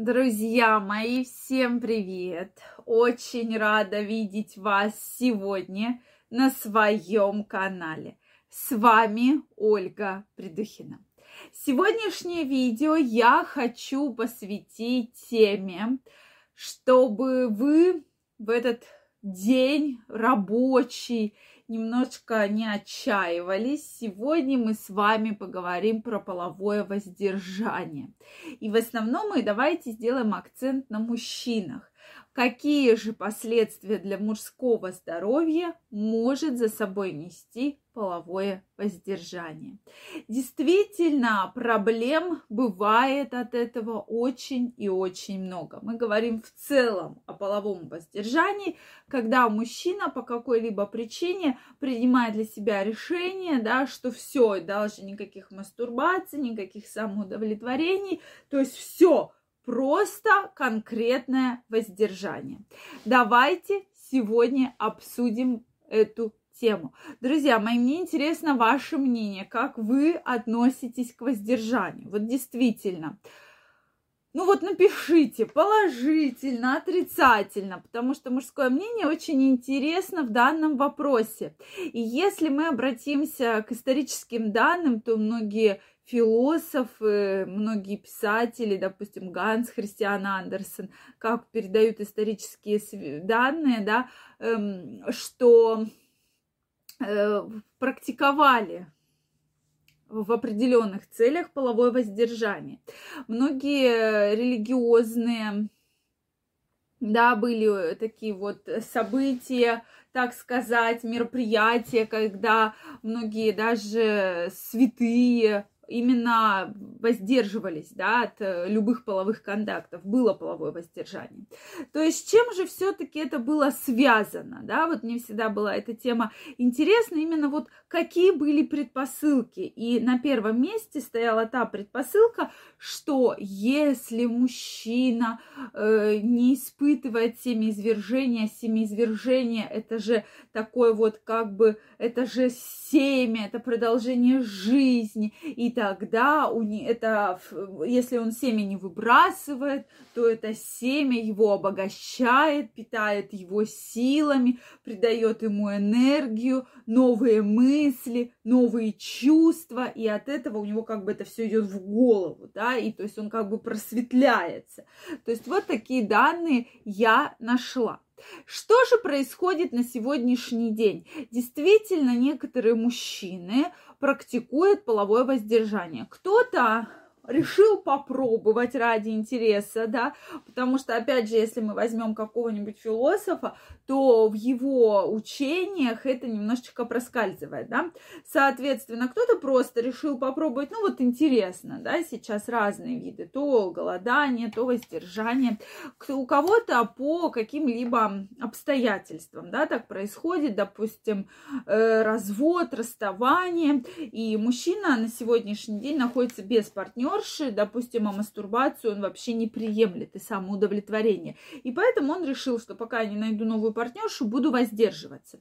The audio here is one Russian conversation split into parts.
Друзья мои, всем привет! Очень рада видеть вас сегодня на своем канале. С вами Ольга Придухина. Сегодняшнее видео я хочу посвятить теме, чтобы вы в этот день рабочий немножко не отчаивались. Сегодня мы с вами поговорим про половое воздержание. И в основном мы давайте сделаем акцент на мужчинах. Какие же последствия для мужского здоровья может за собой нести половое воздержание? Действительно, проблем бывает от этого очень и очень много. Мы говорим в целом о половом воздержании, когда мужчина по какой-либо причине принимает для себя решение, да, что все, даже никаких мастурбаций, никаких самоудовлетворений, то есть все, просто конкретное воздержание. Давайте сегодня обсудим эту тему. Друзья мои, мне интересно ваше мнение, как вы относитесь к воздержанию. Вот действительно, ну вот напишите положительно, отрицательно, потому что мужское мнение очень интересно в данном вопросе. И если мы обратимся к историческим данным, то многие философы, многие писатели, допустим, Ганс Христиан Андерсен, как передают исторические данные, да, эм, что э, практиковали в определенных целях половое воздержание. Многие религиозные, да, были такие вот события, так сказать, мероприятия, когда многие даже святые именно воздерживались да, от э, любых половых контактов, было половое воздержание. То есть чем же все-таки это было связано? Да? Вот мне всегда была эта тема интересна, именно вот какие были предпосылки. И на первом месте стояла та предпосылка, что если мужчина э, не испытывает семяизвержения, семяизвержение это же такое вот как бы, это же семя, это продолжение жизни, и тогда у не, это, если он семя не выбрасывает, то это семя его обогащает, питает его силами, придает ему энергию, новые мысли, новые чувства, и от этого у него как бы это все идет в голову, да, и то есть он как бы просветляется. То есть вот такие данные я нашла. Что же происходит на сегодняшний день? Действительно, некоторые мужчины практикуют половое воздержание. Кто-то решил попробовать ради интереса, да, потому что, опять же, если мы возьмем какого-нибудь философа, то в его учениях это немножечко проскальзывает, да. Соответственно, кто-то просто решил попробовать, ну вот интересно, да, сейчас разные виды, то голодание, то воздержание, у кого-то по каким-либо обстоятельствам, да, так происходит, допустим, э, развод, расставание, и мужчина на сегодняшний день находится без партнера, партнерши, допустим, а мастурбацию он вообще не приемлет и самоудовлетворение. И поэтому он решил, что пока я не найду новую партнершу, буду воздерживаться.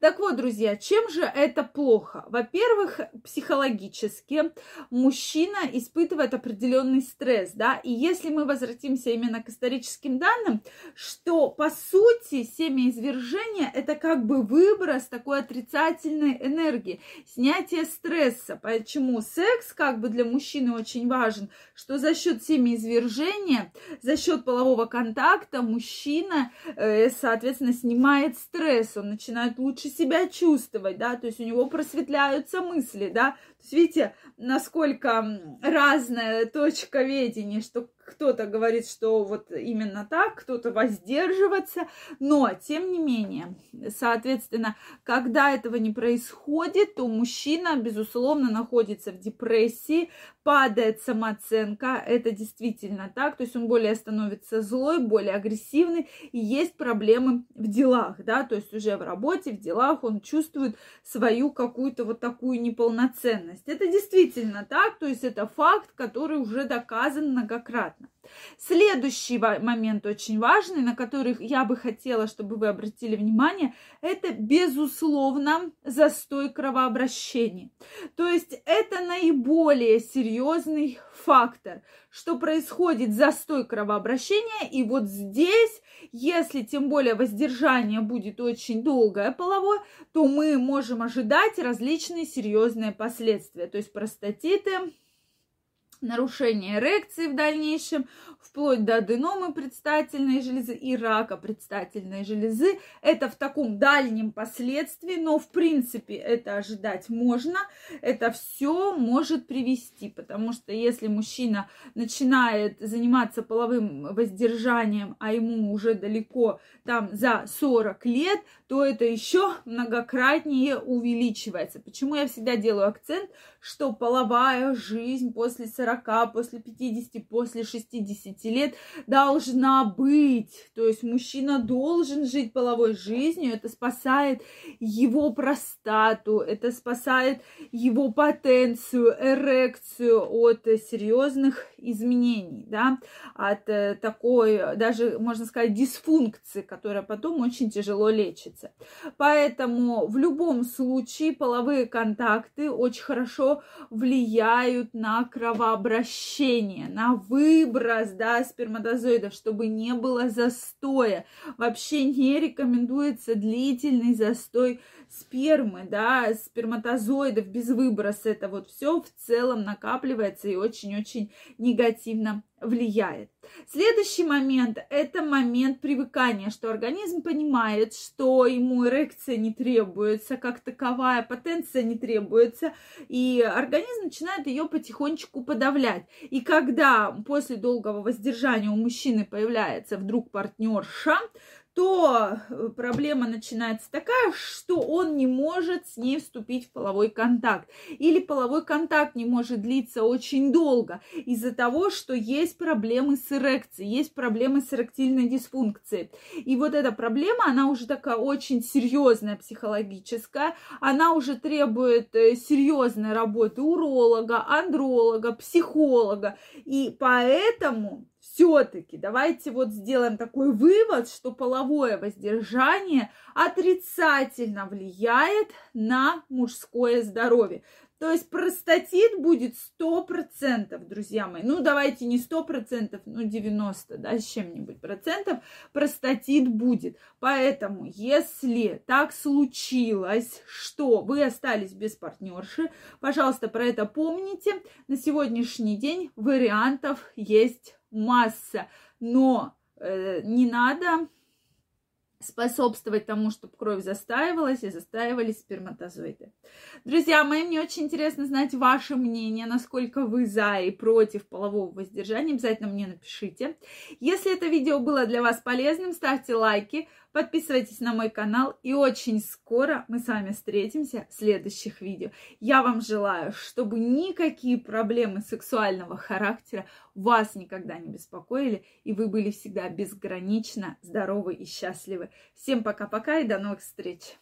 Так вот, друзья, чем же это плохо? Во-первых, психологически мужчина испытывает определенный стресс, да, и если мы возвратимся именно к историческим данным, что по сути семяизвержение это как бы выброс такой отрицательной энергии, снятие стресса. Почему секс как бы для мужчины очень важен? Важен, что за счет семяизвержения, за счет полового контакта мужчина, э, соответственно, снимает стресс, он начинает лучше себя чувствовать, да, то есть у него просветляются мысли, да, видите, насколько разная точка видения, что кто-то говорит, что вот именно так, кто-то воздерживаться, но тем не менее, соответственно, когда этого не происходит, то мужчина, безусловно, находится в депрессии, падает самооценка, это действительно так, то есть он более становится злой, более агрессивный, и есть проблемы в делах, да, то есть уже в работе, в делах он чувствует свою какую-то вот такую неполноценность. Это действительно так, то есть это факт, который уже доказан многократно. Следующий момент очень важный, на который я бы хотела, чтобы вы обратили внимание, это, безусловно, застой кровообращения. То есть это наиболее серьезный фактор, что происходит застой кровообращения, и вот здесь, если тем более воздержание будет очень долгое половое, то мы можем ожидать различные серьезные последствия, то есть простатиты, нарушение эрекции в дальнейшем, вплоть до аденомы предстательной железы и рака предстательной железы. Это в таком дальнем последствии, но в принципе это ожидать можно. Это все может привести, потому что если мужчина начинает заниматься половым воздержанием, а ему уже далеко там за 40 лет, то это еще многократнее увеличивается. Почему я всегда делаю акцент, что половая жизнь после 40, после 50, после 60 лет должна быть. То есть мужчина должен жить половой жизнью, это спасает его простату, это спасает его потенцию, эрекцию от серьезных изменений, да, от э, такой, даже, можно сказать, дисфункции, которая потом очень тяжело лечится. Поэтому в любом случае половые контакты очень хорошо влияют на кровообращение, на выброс, да, сперматозоидов, чтобы не было застоя. Вообще не рекомендуется длительный застой спермы, да, сперматозоидов без выброса. Это вот все в целом накапливается и очень-очень негативно влияет. Следующий момент – это момент привыкания, что организм понимает, что ему эрекция не требуется, как таковая потенция не требуется, и организм начинает ее потихонечку подавлять. И когда после долгого воздержания у мужчины появляется вдруг партнерша, то э, проблема начинается такая, что он не может с ней вступить в половой контакт. Или половой контакт не может длиться очень долго из-за того, что есть проблемы с эрекцией, есть проблемы с эректильной дисфункцией. И вот эта проблема, она уже такая очень серьезная психологическая, она уже требует э, серьезной работы уролога, андролога, психолога. И поэтому все-таки давайте вот сделаем такой вывод, что половое воздержание отрицательно влияет на мужское здоровье. То есть простатит будет 100%, друзья мои. Ну, давайте не 100%, ну, 90, да, с чем-нибудь процентов простатит будет. Поэтому, если так случилось, что вы остались без партнерши, пожалуйста, про это помните. На сегодняшний день вариантов есть масса, но э, не надо способствовать тому, чтобы кровь застаивалась и застаивались сперматозоиды. Друзья мои, мне очень интересно знать ваше мнение, насколько вы за и против полового воздержания. Обязательно мне напишите. Если это видео было для вас полезным, ставьте лайки, Подписывайтесь на мой канал, и очень скоро мы с вами встретимся в следующих видео. Я вам желаю, чтобы никакие проблемы сексуального характера вас никогда не беспокоили, и вы были всегда безгранично здоровы и счастливы. Всем пока-пока и до новых встреч!